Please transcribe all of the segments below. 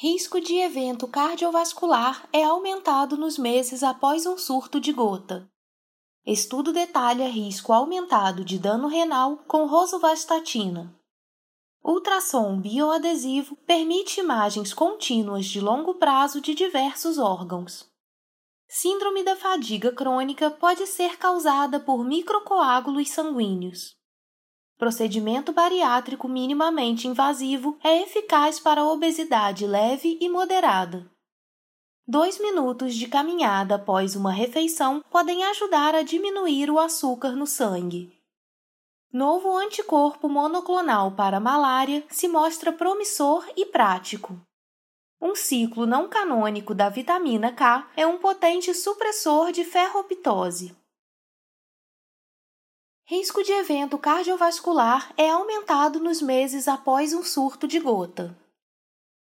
Risco de evento cardiovascular é aumentado nos meses após um surto de gota. Estudo detalha risco aumentado de dano renal com rosuvastatina. Ultrassom bioadesivo permite imagens contínuas de longo prazo de diversos órgãos. Síndrome da fadiga crônica pode ser causada por microcoágulos sanguíneos. Procedimento bariátrico minimamente invasivo é eficaz para obesidade leve e moderada. Dois minutos de caminhada após uma refeição podem ajudar a diminuir o açúcar no sangue. Novo anticorpo monoclonal para malária se mostra promissor e prático. Um ciclo não canônico da vitamina K é um potente supressor de ferroptose. Risco de evento cardiovascular é aumentado nos meses após um surto de gota.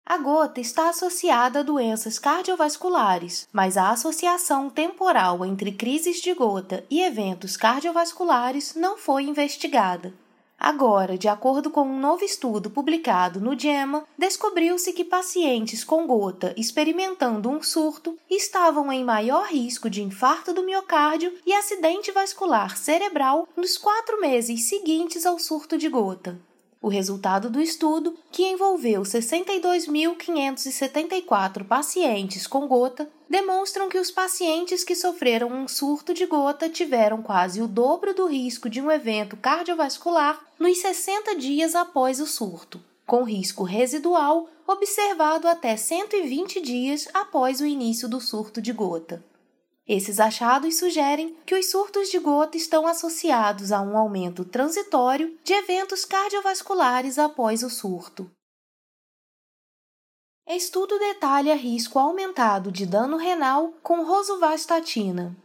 A gota está associada a doenças cardiovasculares, mas a associação temporal entre crises de gota e eventos cardiovasculares não foi investigada. Agora, de acordo com um novo estudo publicado no JAMA, descobriu-se que pacientes com gota experimentando um surto estavam em maior risco de infarto do miocárdio e acidente vascular cerebral nos quatro meses seguintes ao surto de gota. O resultado do estudo, que envolveu 62.574 pacientes com gota, demonstram que os pacientes que sofreram um surto de gota tiveram quase o dobro do risco de um evento cardiovascular nos 60 dias após o surto, com risco residual observado até 120 dias após o início do surto de gota. Esses achados sugerem que os surtos de gota estão associados a um aumento transitório de eventos cardiovasculares após o surto. Estudo detalha risco aumentado de dano renal com rosuvastatina.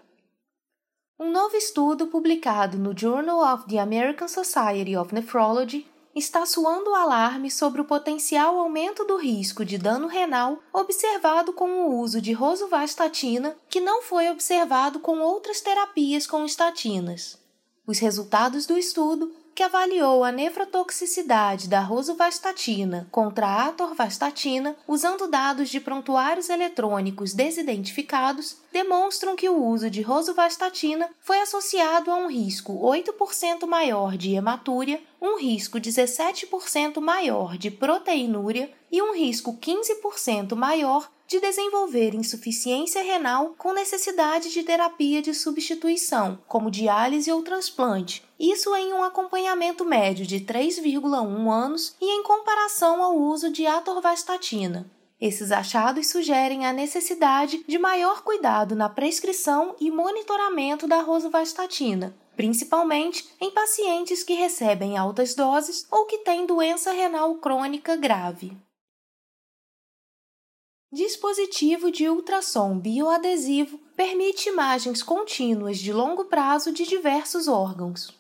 Um novo estudo publicado no Journal of the American Society of Nephrology está soando o alarme sobre o potencial aumento do risco de dano renal observado com o uso de rosuvastatina, que não foi observado com outras terapias com estatinas. Os resultados do estudo que avaliou a nefrotoxicidade da rosuvastatina contra a atorvastatina usando dados de prontuários eletrônicos desidentificados, demonstram que o uso de rosuvastatina foi associado a um risco 8% maior de hematúria, um risco 17% maior de proteinúria e um risco 15% maior de desenvolver insuficiência renal com necessidade de terapia de substituição, como diálise ou transplante, isso em um acompanhamento médio de 3,1 anos e em comparação ao uso de atorvastatina. Esses achados sugerem a necessidade de maior cuidado na prescrição e monitoramento da rosuvastatina, principalmente em pacientes que recebem altas doses ou que têm doença renal crônica grave. Dispositivo de ultrassom bioadesivo permite imagens contínuas de longo prazo de diversos órgãos.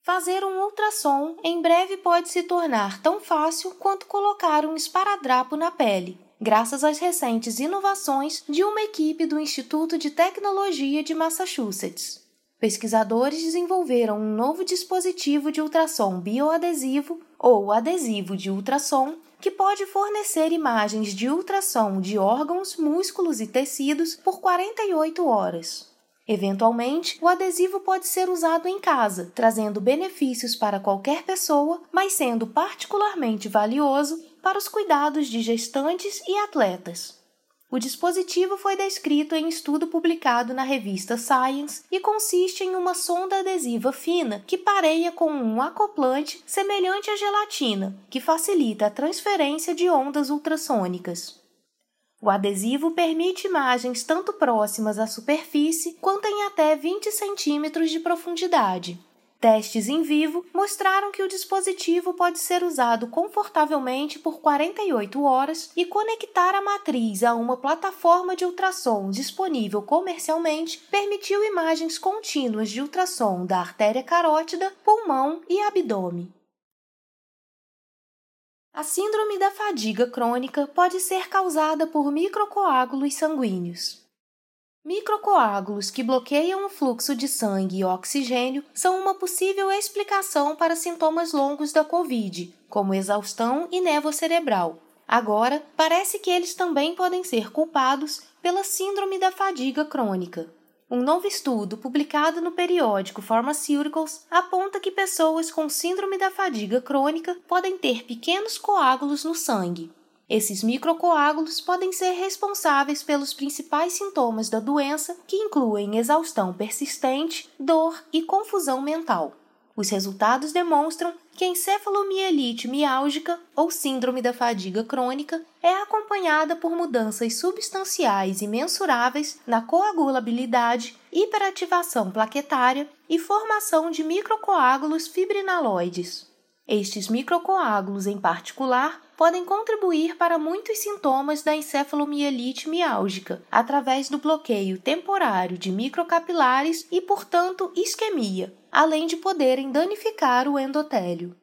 Fazer um ultrassom em breve pode se tornar tão fácil quanto colocar um esparadrapo na pele, graças às recentes inovações de uma equipe do Instituto de Tecnologia de Massachusetts. Pesquisadores desenvolveram um novo dispositivo de ultrassom bioadesivo ou adesivo de ultrassom que pode fornecer imagens de ultrassom de órgãos, músculos e tecidos por 48 horas. Eventualmente, o adesivo pode ser usado em casa, trazendo benefícios para qualquer pessoa, mas sendo particularmente valioso para os cuidados de gestantes e atletas. O dispositivo foi descrito em estudo publicado na revista Science e consiste em uma sonda adesiva fina que pareia com um acoplante semelhante à gelatina, que facilita a transferência de ondas ultrassônicas. O adesivo permite imagens tanto próximas à superfície quanto em até 20 centímetros de profundidade. Testes em vivo mostraram que o dispositivo pode ser usado confortavelmente por 48 horas e conectar a matriz a uma plataforma de ultrassom disponível comercialmente permitiu imagens contínuas de ultrassom da artéria carótida, pulmão e abdômen. A síndrome da fadiga crônica pode ser causada por microcoágulos sanguíneos. Microcoágulos que bloqueiam o fluxo de sangue e oxigênio são uma possível explicação para sintomas longos da Covid, como exaustão e névoa cerebral. Agora, parece que eles também podem ser culpados pela síndrome da fadiga crônica. Um novo estudo publicado no periódico Pharmaceuticals aponta que pessoas com síndrome da fadiga crônica podem ter pequenos coágulos no sangue. Esses microcoágulos podem ser responsáveis pelos principais sintomas da doença, que incluem exaustão persistente, dor e confusão mental. Os resultados demonstram que a encefalomielite miálgica, ou síndrome da fadiga crônica, é acompanhada por mudanças substanciais e mensuráveis na coagulabilidade, hiperativação plaquetária e formação de microcoágulos fibrinaloides. Estes microcoágulos, em particular, podem contribuir para muitos sintomas da encefalomielite miálgica, através do bloqueio temporário de microcapilares e, portanto, isquemia, além de poderem danificar o endotélio.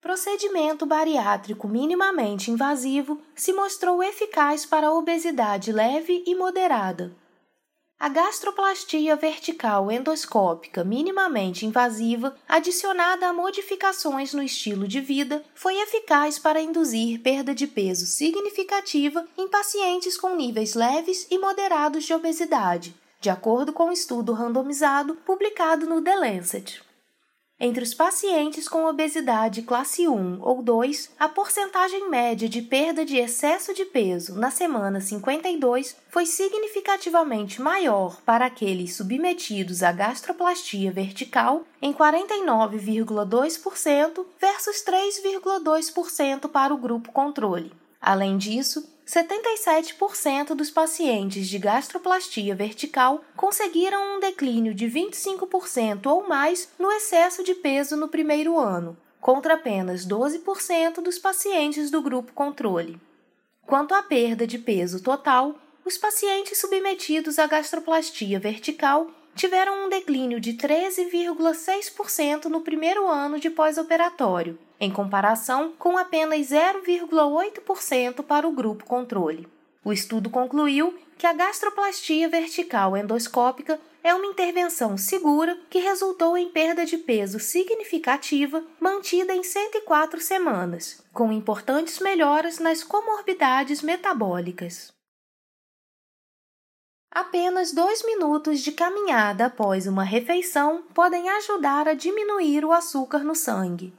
Procedimento bariátrico minimamente invasivo se mostrou eficaz para a obesidade leve e moderada, a gastroplastia vertical endoscópica minimamente invasiva, adicionada a modificações no estilo de vida, foi eficaz para induzir perda de peso significativa em pacientes com níveis leves e moderados de obesidade, de acordo com um estudo randomizado publicado no The Lancet. Entre os pacientes com obesidade classe 1 ou 2, a porcentagem média de perda de excesso de peso na semana 52 foi significativamente maior para aqueles submetidos à gastroplastia vertical, em 49,2% versus 3,2% para o grupo controle. Além disso, 77% dos pacientes de gastroplastia vertical conseguiram um declínio de 25% ou mais no excesso de peso no primeiro ano, contra apenas 12% dos pacientes do grupo controle. Quanto à perda de peso total, os pacientes submetidos à gastroplastia vertical tiveram um declínio de 13,6% no primeiro ano de pós-operatório, em comparação com apenas 0,8% para o grupo controle. O estudo concluiu que a gastroplastia vertical endoscópica é uma intervenção segura que resultou em perda de peso significativa mantida em 104 semanas, com importantes melhoras nas comorbidades metabólicas. Apenas dois minutos de caminhada após uma refeição podem ajudar a diminuir o açúcar no sangue.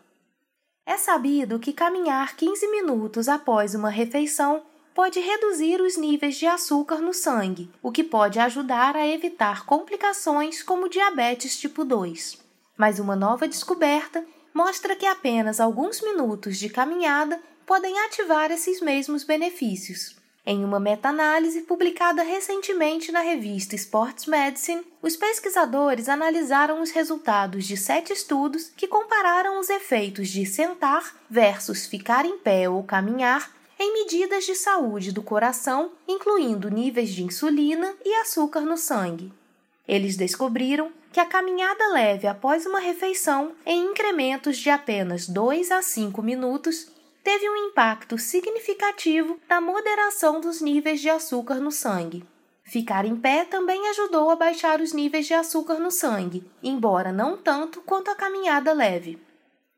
É sabido que caminhar 15 minutos após uma refeição pode reduzir os níveis de açúcar no sangue, o que pode ajudar a evitar complicações como diabetes tipo 2. Mas uma nova descoberta mostra que apenas alguns minutos de caminhada podem ativar esses mesmos benefícios. Em uma meta-análise publicada recentemente na revista Sports Medicine, os pesquisadores analisaram os resultados de sete estudos que compararam os efeitos de sentar versus ficar em pé ou caminhar em medidas de saúde do coração, incluindo níveis de insulina e açúcar no sangue. Eles descobriram que a caminhada leve após uma refeição, em incrementos de apenas 2 a 5 minutos, teve um impacto significativo na moderação dos níveis de açúcar no sangue. Ficar em pé também ajudou a baixar os níveis de açúcar no sangue, embora não tanto quanto a caminhada leve.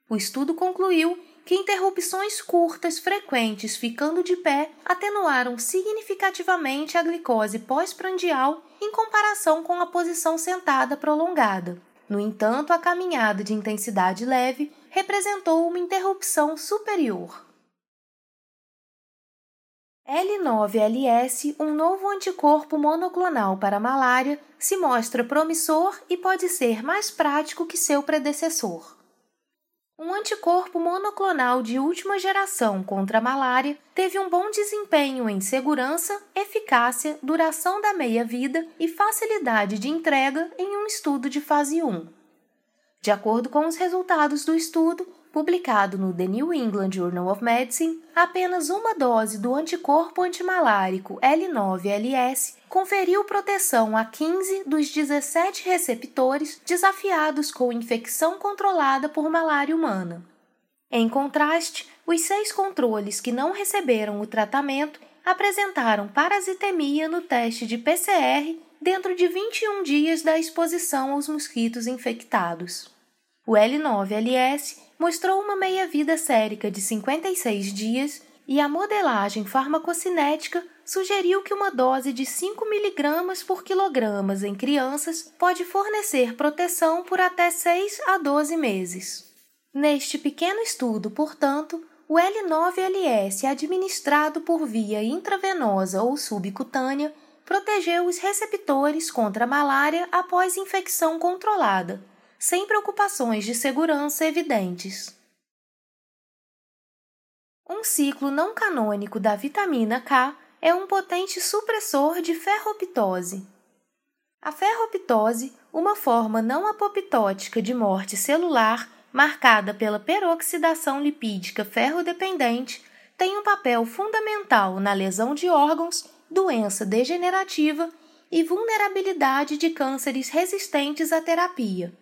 O estudo concluiu que interrupções curtas frequentes ficando de pé atenuaram significativamente a glicose pós-prandial em comparação com a posição sentada prolongada. No entanto, a caminhada de intensidade leve representou uma interrupção superior. L9LS, um novo anticorpo monoclonal para a malária, se mostra promissor e pode ser mais prático que seu predecessor. Um anticorpo monoclonal de última geração contra a malária teve um bom desempenho em segurança, eficácia, duração da meia-vida e facilidade de entrega em um estudo de fase 1. De acordo com os resultados do estudo, publicado no The New England Journal of Medicine, apenas uma dose do anticorpo antimalárico L9-LS conferiu proteção a 15 dos 17 receptores desafiados com infecção controlada por malária humana. Em contraste, os seis controles que não receberam o tratamento apresentaram parasitemia no teste de PCR dentro de 21 dias da exposição aos mosquitos infectados. O L9-LS mostrou uma meia-vida sérica de 56 dias e a modelagem farmacocinética sugeriu que uma dose de 5 mg por quilogramas em crianças pode fornecer proteção por até 6 a 12 meses. Neste pequeno estudo, portanto, o L9LS administrado por via intravenosa ou subcutânea protegeu os receptores contra a malária após infecção controlada, sem preocupações de segurança evidentes. Um ciclo não canônico da vitamina K é um potente supressor de ferroptose. A ferroptose, uma forma não apoptótica de morte celular marcada pela peroxidação lipídica ferrodependente, tem um papel fundamental na lesão de órgãos, doença degenerativa e vulnerabilidade de cânceres resistentes à terapia.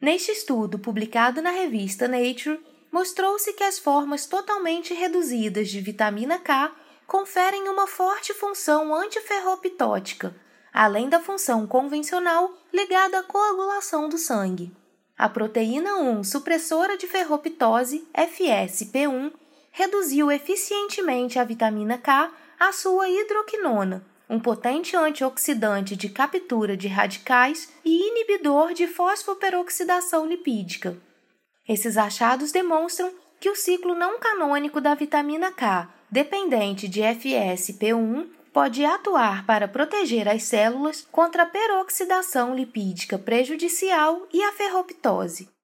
Neste estudo, publicado na revista Nature, mostrou-se que as formas totalmente reduzidas de vitamina K conferem uma forte função antiferroptótica, além da função convencional ligada à coagulação do sangue. A proteína 1 supressora de ferroptose, FSP1, reduziu eficientemente a vitamina K à sua hidroquinona, um potente antioxidante de captura de radicais e inibidor de fosfoperoxidação lipídica. Esses achados demonstram que o ciclo não canônico da vitamina K, dependente de FSP1, pode atuar para proteger as células contra a peroxidação lipídica prejudicial e a ferroptose.